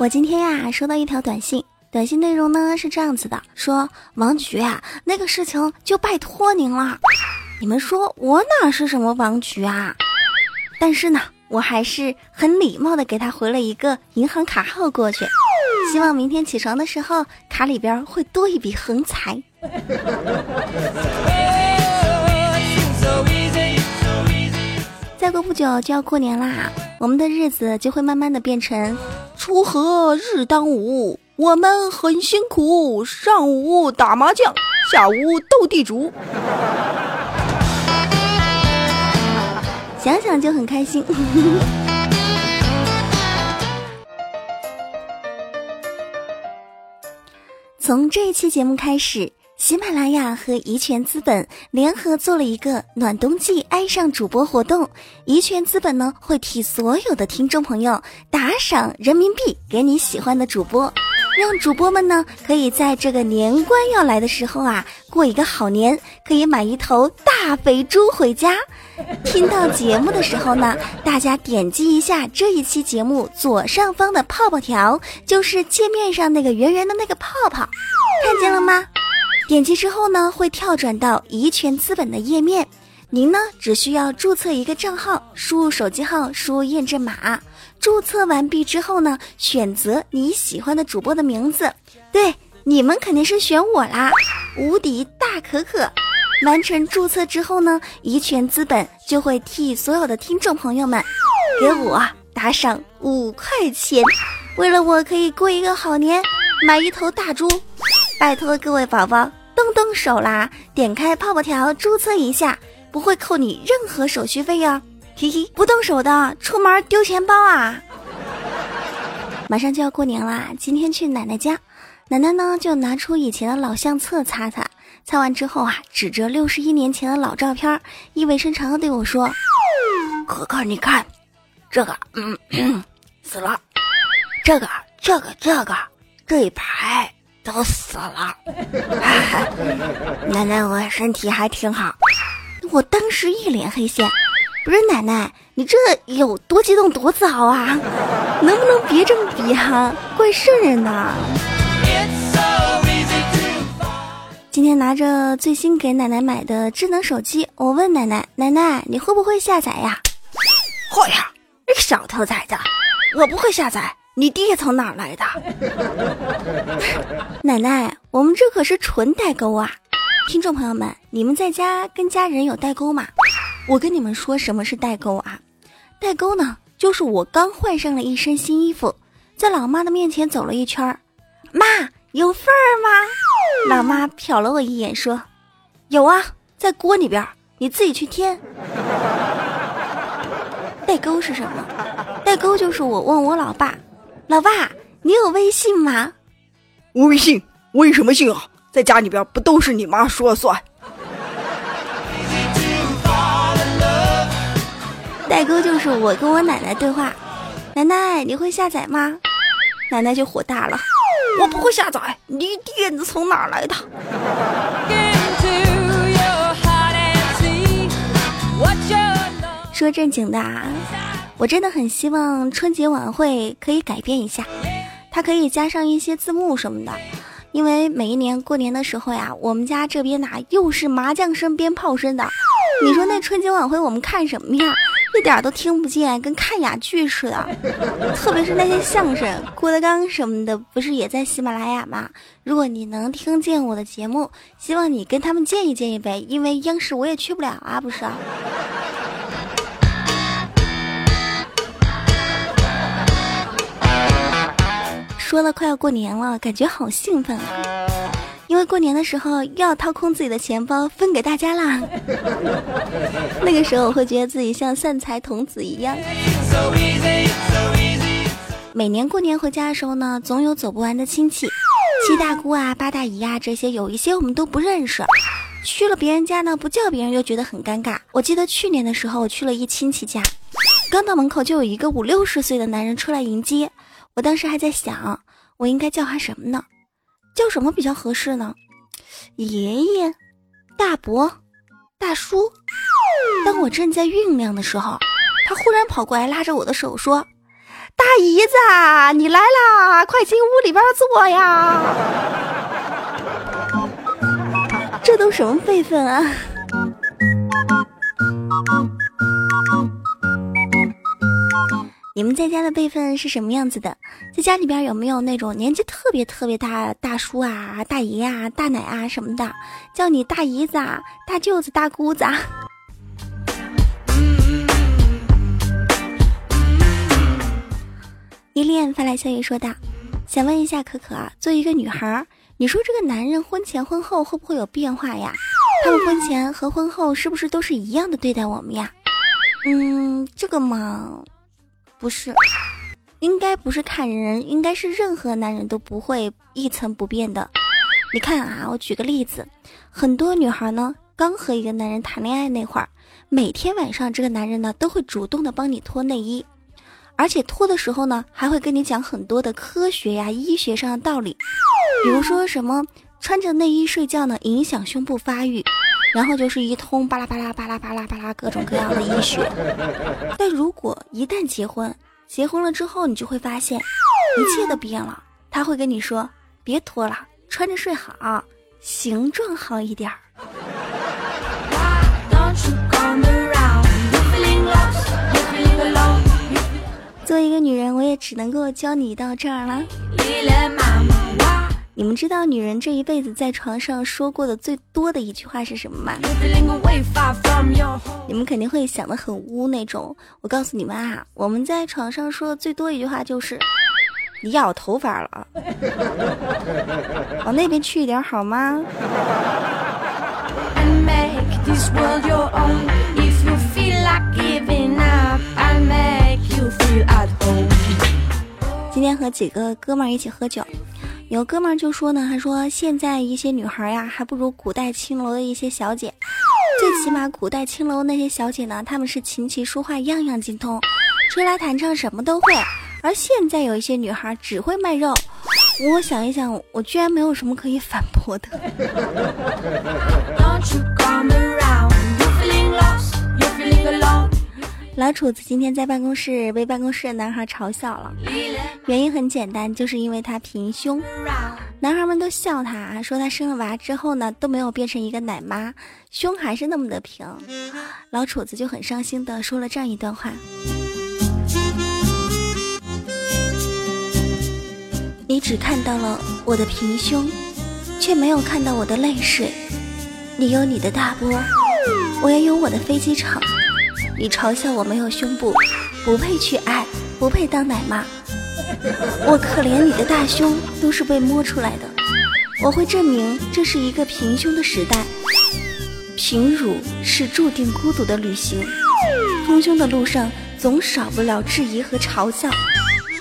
我今天呀收到一条短信，短信内容呢是这样子的：说王局啊，那个事情就拜托您了。你们说我哪是什么王局啊？但是呢，我还是很礼貌的给他回了一个银行卡号过去，希望明天起床的时候卡里边会多一笔横财。再过不久就要过年啦，我们的日子就会慢慢的变成。锄禾日当午，我们很辛苦。上午打麻将，下午斗地主，想想就很开心。从这一期节目开始。喜马拉雅和怡泉资本联合做了一个暖冬季爱上主播活动，怡泉资本呢会替所有的听众朋友打赏人民币给你喜欢的主播，让主播们呢可以在这个年关要来的时候啊过一个好年，可以买一头大肥猪回家。听到节目的时候呢，大家点击一下这一期节目左上方的泡泡条，就是界面上那个圆圆的那个泡泡，看见了吗？点击之后呢，会跳转到怡泉资本的页面。您呢，只需要注册一个账号，输入手机号，输入验证码。注册完毕之后呢，选择你喜欢的主播的名字。对，你们肯定是选我啦，无敌大可可。完成注册之后呢，怡泉资本就会替所有的听众朋友们给我打赏五块钱。为了我可以过一个好年，买一头大猪，拜托各位宝宝。动动手啦！点开泡泡条注册一下，不会扣你任何手续费哟。嘿嘿，不动手的出门丢钱包啊！马上就要过年啦，今天去奶奶家，奶奶呢就拿出以前的老相册擦擦，擦完之后啊，指着六十一年前的老照片，意味深长的对我说：“可可，你看，这个，嗯，死了，这个，这个，这个，这一排。”都死了，奶奶，我身体还挺好。我当时一脸黑线，不是奶奶，你这有多激动多早啊？能不能别这么比哈？怪瘆人的。今天拿着最新给奶奶买的智能手机，我问奶奶：“奶奶，你会不会下载呀？”“会呀，你个小兔崽子，我不会下载。”你爹从哪来的？奶奶，我们这可是纯代沟啊！听众朋友们，你们在家跟家人有代沟吗？我跟你们说什么是代沟啊？代沟呢，就是我刚换上了一身新衣服，在老妈的面前走了一圈儿，妈有份儿吗？老妈瞟了我一眼说：“有啊，在锅里边，你自己去添。”代沟是什么？代沟就是我问我老爸。老爸，你有微信吗？无微信，微什么信啊？在家里边不都是你妈说了算？代沟就是我跟我奶奶对话，奶奶你会下载吗？奶奶就火大了，我不会下载，你点子从哪来的？说正经的啊。我真的很希望春节晚会可以改变一下，它可以加上一些字幕什么的，因为每一年过年的时候呀，我们家这边哪又是麻将声、鞭炮声的，你说那春节晚会我们看什么呀？一点都听不见，跟看哑剧似的。特别是那些相声，郭德纲什么的，不是也在喜马拉雅吗？如果你能听见我的节目，希望你跟他们建议建议呗，因为央视我也去不了啊，不是？说了快要过年了，感觉好兴奋啊！因为过年的时候又要掏空自己的钱包分给大家啦。那个时候我会觉得自己像散财童子一样。每年过年回家的时候呢，总有走不完的亲戚，七大姑啊、八大姨啊这些，有一些我们都不认识。去了别人家呢，不叫别人又觉得很尴尬。我记得去年的时候，我去了一亲戚家，刚到门口就有一个五六十岁的男人出来迎接。我当时还在想，我应该叫他什么呢？叫什么比较合适呢？爷爷、大伯、大叔。当我正在酝酿的时候，他忽然跑过来拉着我的手说：“大姨子，你来啦，快进屋里边坐呀！这都什么辈分啊？你们在家的辈分是什么样子的？在家里边有没有那种年纪特别特别大大叔啊、大爷啊、大奶啊什么的，叫你大姨子、啊、大舅子、大姑子？啊依恋发来消息说道：“想问一下可可啊，作为一个女孩，你说这个男人婚前婚后会不会有变化呀？他们婚前和婚后是不是都是一样的对待我们呀？嗯，这个嘛。”不是，应该不是看人，应该是任何男人都不会一成不变的。你看啊，我举个例子，很多女孩呢，刚和一个男人谈恋爱那会儿，每天晚上这个男人呢都会主动的帮你脱内衣，而且脱的时候呢，还会跟你讲很多的科学呀、医学上的道理，比如说什么穿着内衣睡觉呢影响胸部发育。然后就是一通巴拉巴拉巴拉巴拉巴拉各种各样的医学，但如果一旦结婚，结婚了之后，你就会发现一切都变了。他会跟你说：“别脱了，穿着睡好，形状好一点儿。”作为一个女人，我也只能够教你到这儿了。你们知道女人这一辈子在床上说过的最多的一句话是什么吗？你们肯定会想的很污那种。我告诉你们啊，我们在床上说的最多一句话就是：“你要头发了，往那边去一点好吗？”今天和几个哥们儿一起喝酒。有哥们儿就说呢，他说现在一些女孩呀，还不如古代青楼的一些小姐。最起码古代青楼那些小姐呢，她们是琴棋书画样样精通，吹拉弹唱什么都会。而现在有一些女孩只会卖肉。我想一想，我居然没有什么可以反驳的。老楚子今天在办公室被办公室的男孩嘲笑了，原因很简单，就是因为他平胸。男孩们都笑他，说他生了娃之后呢，都没有变成一个奶妈，胸还是那么的平。老楚子就很伤心的说了这样一段话：你只看到了我的平胸，却没有看到我的泪水。你有你的大波，我也有我的飞机场。你嘲笑我没有胸部，不配去爱，不配当奶妈。我可怜你的大胸都是被摸出来的。我会证明这是一个平胸的时代。平乳是注定孤独的旅行。丰胸的路上总少不了质疑和嘲笑。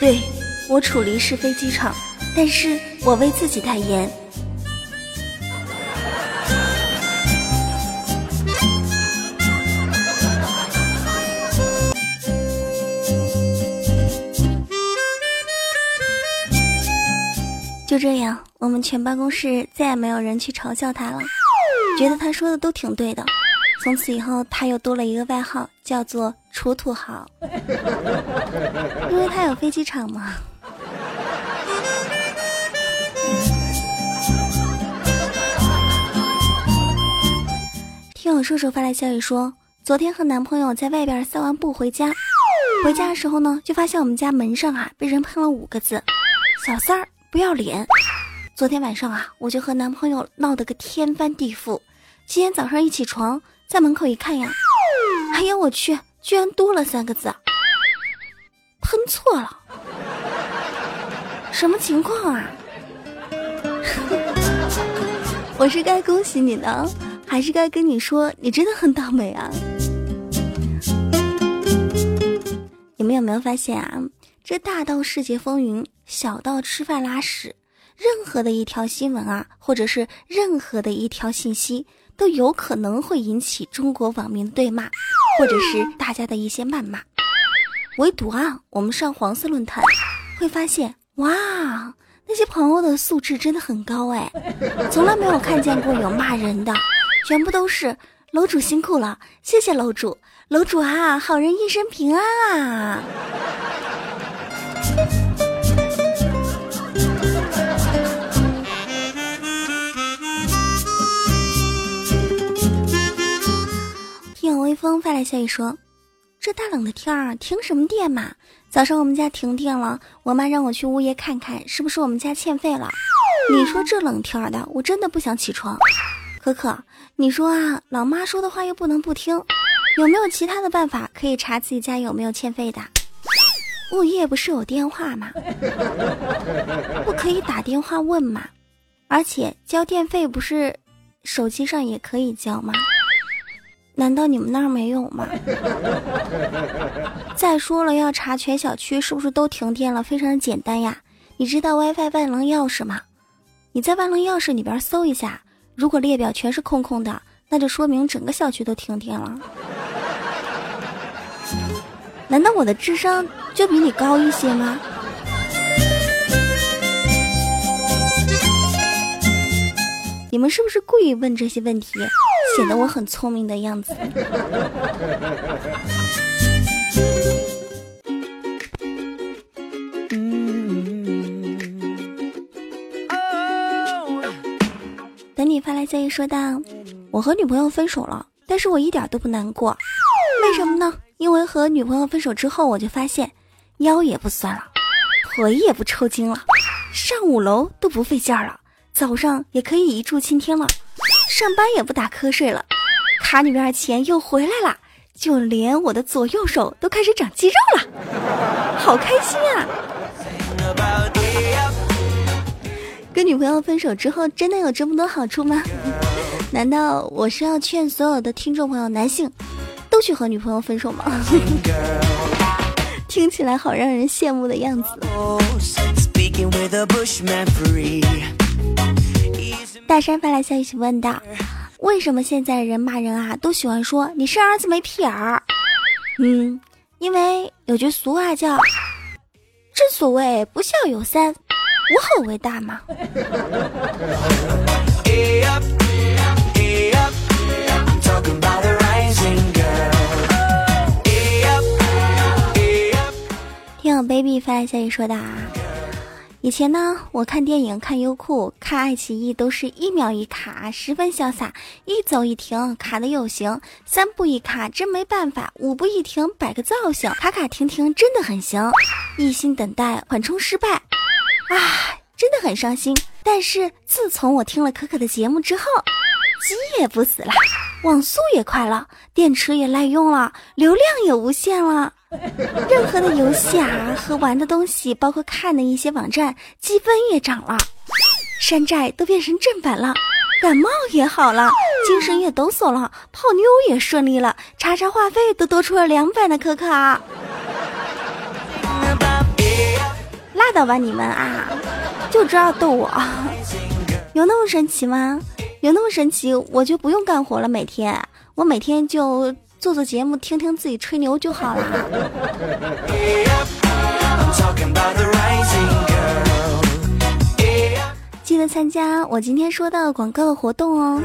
对我处离是飞机场，但是我为自己代言。这样，我们全办公室再也没有人去嘲笑他了，觉得他说的都挺对的。从此以后，他又多了一个外号，叫做“楚土豪”，因为他有飞机场嘛。听我叔叔发来消息说，昨天和男朋友在外边散完步回家，回家的时候呢，就发现我们家门上啊被人喷了五个字：“小三儿。”不要脸！昨天晚上啊，我就和男朋友闹得个天翻地覆。今天早上一起床，在门口一看呀，哎呀我去，居然多了三个字，喷错了，什么情况啊？我是该恭喜你呢，还是该跟你说你真的很倒霉啊？你们有没有发现啊？这大到世界风云，小到吃饭拉屎，任何的一条新闻啊，或者是任何的一条信息，都有可能会引起中国网民的对骂，或者是大家的一些谩骂。唯独啊，我们上黄色论坛，会发现，哇，那些朋友的素质真的很高哎，从来没有看见过有骂人的，全部都是楼主辛苦了，谢谢楼主，楼主啊，好人一生平安啊。风发来消息说：“这大冷的天儿，停什么电嘛？早上我们家停电了，我妈让我去物业看看，是不是我们家欠费了？你说这冷天儿的，我真的不想起床。可可，你说啊，老妈说的话又不能不听，有没有其他的办法可以查自己家有没有欠费的？物业不是有电话吗？不可以打电话问吗？而且交电费不是手机上也可以交吗？”难道你们那儿没有吗？再说了，要查全小区是不是都停电了，非常的简单呀。你知道 WiFi 万能钥匙吗？你在万能钥匙里边搜一下，如果列表全是空空的，那就说明整个小区都停电了。难道我的智商就比你高一些吗？你们是不是故意问这些问题？显得我很聪明的样子。等你发来消息说道：“我和女朋友分手了，但是我一点都不难过。为什么呢？因为和女朋友分手之后，我就发现腰也不酸了，腿也不抽筋了，上五楼都不费劲了，早上也可以一柱擎天了。”上班也不打瞌睡了，卡里边的钱又回来了，就连我的左右手都开始长肌肉了，好开心啊！跟女朋友分手之后，真的有这么多好处吗？难道我是要劝所有的听众朋友，男性都去和女朋友分手吗？听起来好让人羡慕的样子。大山发来消息问道：“为什么现在人骂人啊，都喜欢说你生儿子没屁眼儿？”嗯，因为有句俗话叫“正所谓不孝有三，无后为大”嘛。听我 baby 发来消息说的啊。以前呢，我看电影、看优酷、看爱奇艺都是一秒一卡，十分潇洒。一走一停，卡的有型；三步一卡，真没办法；五步一停，摆个造型，卡卡停停，真的很行。一心等待，缓冲失败，啊，真的很伤心。但是自从我听了可可的节目之后，鸡也不死了，网速也快了，电池也耐用了，流量也无限了。任何的游戏啊和玩的东西，包括看的一些网站，积分也涨了，山寨都变成正版了，感冒也好了，精神也抖擞了，泡妞也顺利了，查查话费都多出了两百的可可啊！拉倒吧你们啊，就知道逗我，有那么神奇吗？有那么神奇，我就不用干活了，每天我每天就。做做节目，听听自己吹牛就好了。记得参加我今天说的广告活动哦。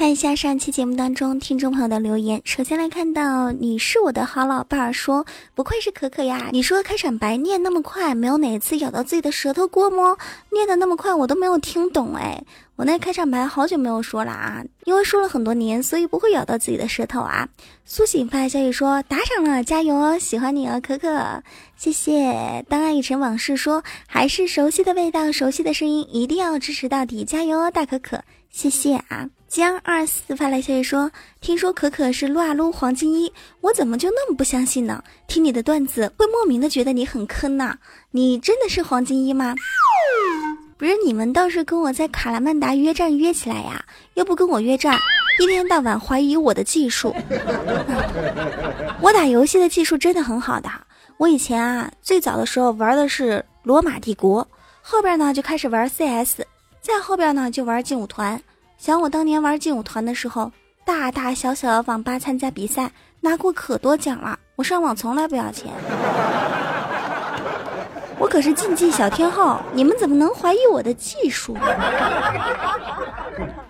看一下上期节目当中听众朋友的留言，首先来看到你是我的好老伴儿，说不愧是可可呀，你说开场白念那么快，没有哪次咬到自己的舌头过吗？念的那么快，我都没有听懂哎，我那开场白好久没有说了啊，因为说了很多年，所以不会咬到自己的舌头啊。苏醒发消息说打赏了，加油哦，喜欢你哦，可可，谢谢。当爱已成往事说还是熟悉的味道，熟悉的声音，一定要支持到底，加油哦，大可可，谢谢啊。江二四发来消息说：“听说可可是撸啊撸黄金一，我怎么就那么不相信呢？听你的段子会莫名的觉得你很坑呐，你真的是黄金一吗？不是，你们倒是跟我在卡拉曼达约战约起来呀？又不跟我约战，一天到晚怀疑我的技术。我打游戏的技术真的很好的，我以前啊最早的时候玩的是罗马帝国，后边呢就开始玩 CS，再后边呢就玩劲舞团。”想我当年玩劲舞团的时候，大大小小的网吧参加比赛，拿过可多奖了。我上网从来不要钱，我可是竞技小天后，你们怎么能怀疑我的技术？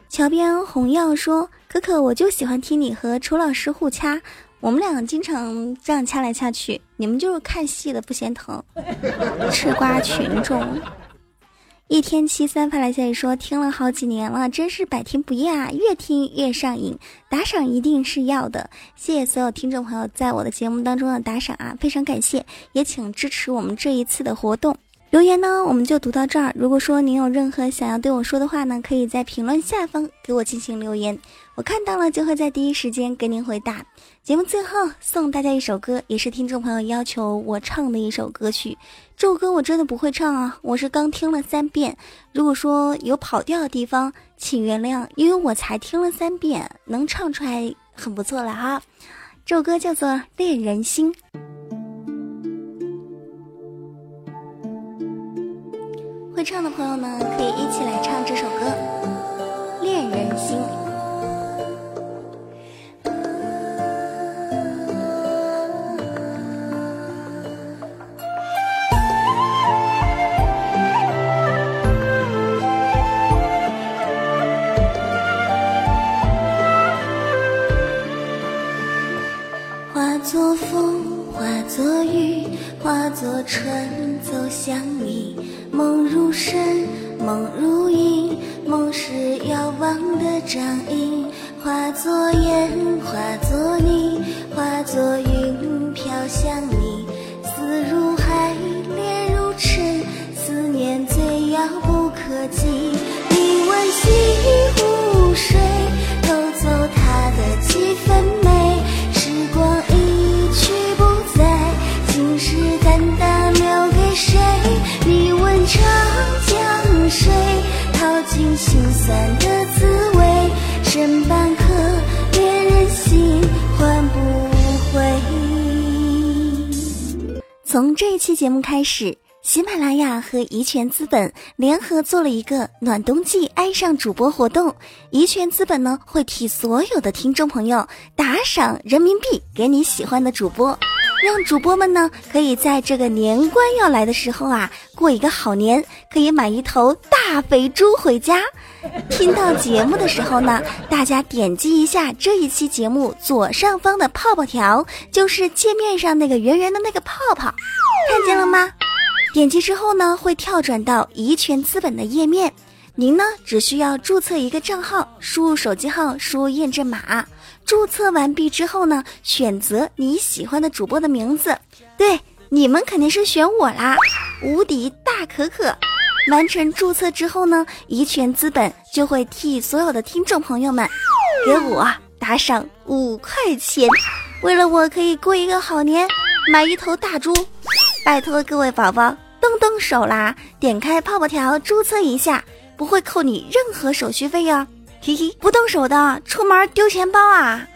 桥边红药说：“可可，我就喜欢听你和楚老师互掐，我们俩经常这样掐来掐去，你们就是看戏的不嫌疼。”吃瓜群众。一天七三发来消息说听了好几年了，真是百听不厌啊，越听越上瘾。打赏一定是要的，谢谢所有听众朋友在我的节目当中的打赏啊，非常感谢，也请支持我们这一次的活动。留言呢，我们就读到这儿。如果说您有任何想要对我说的话呢，可以在评论下方给我进行留言，我看到了就会在第一时间给您回答。节目最后送大家一首歌，也是听众朋友要求我唱的一首歌曲。这首歌我真的不会唱啊，我是刚听了三遍。如果说有跑调的地方，请原谅，因为我才听了三遍，能唱出来很不错了哈。这首歌叫做《恋人心》。会唱的朋友们，可以一起来唱这首歌《恋人心》。开始，喜马拉雅和怡泉资本联合做了一个暖冬季爱上主播活动，怡泉资本呢会替所有的听众朋友打赏人民币给你喜欢的主播。让主播们呢，可以在这个年关要来的时候啊，过一个好年，可以买一头大肥猪回家。听到节目的时候呢，大家点击一下这一期节目左上方的泡泡条，就是界面上那个圆圆的那个泡泡，看见了吗？点击之后呢，会跳转到怡泉资本的页面。您呢，只需要注册一个账号，输入手机号，输入验证码。注册完毕之后呢，选择你喜欢的主播的名字。对，你们肯定是选我啦，无敌大可可。完成注册之后呢，怡泉资本就会替所有的听众朋友们给我打赏五块钱。为了我可以过一个好年，买一头大猪，拜托各位宝宝动动手啦，点开泡泡条注册一下。不会扣你任何手续费呀，嘿嘿，不动手的出门丢钱包啊！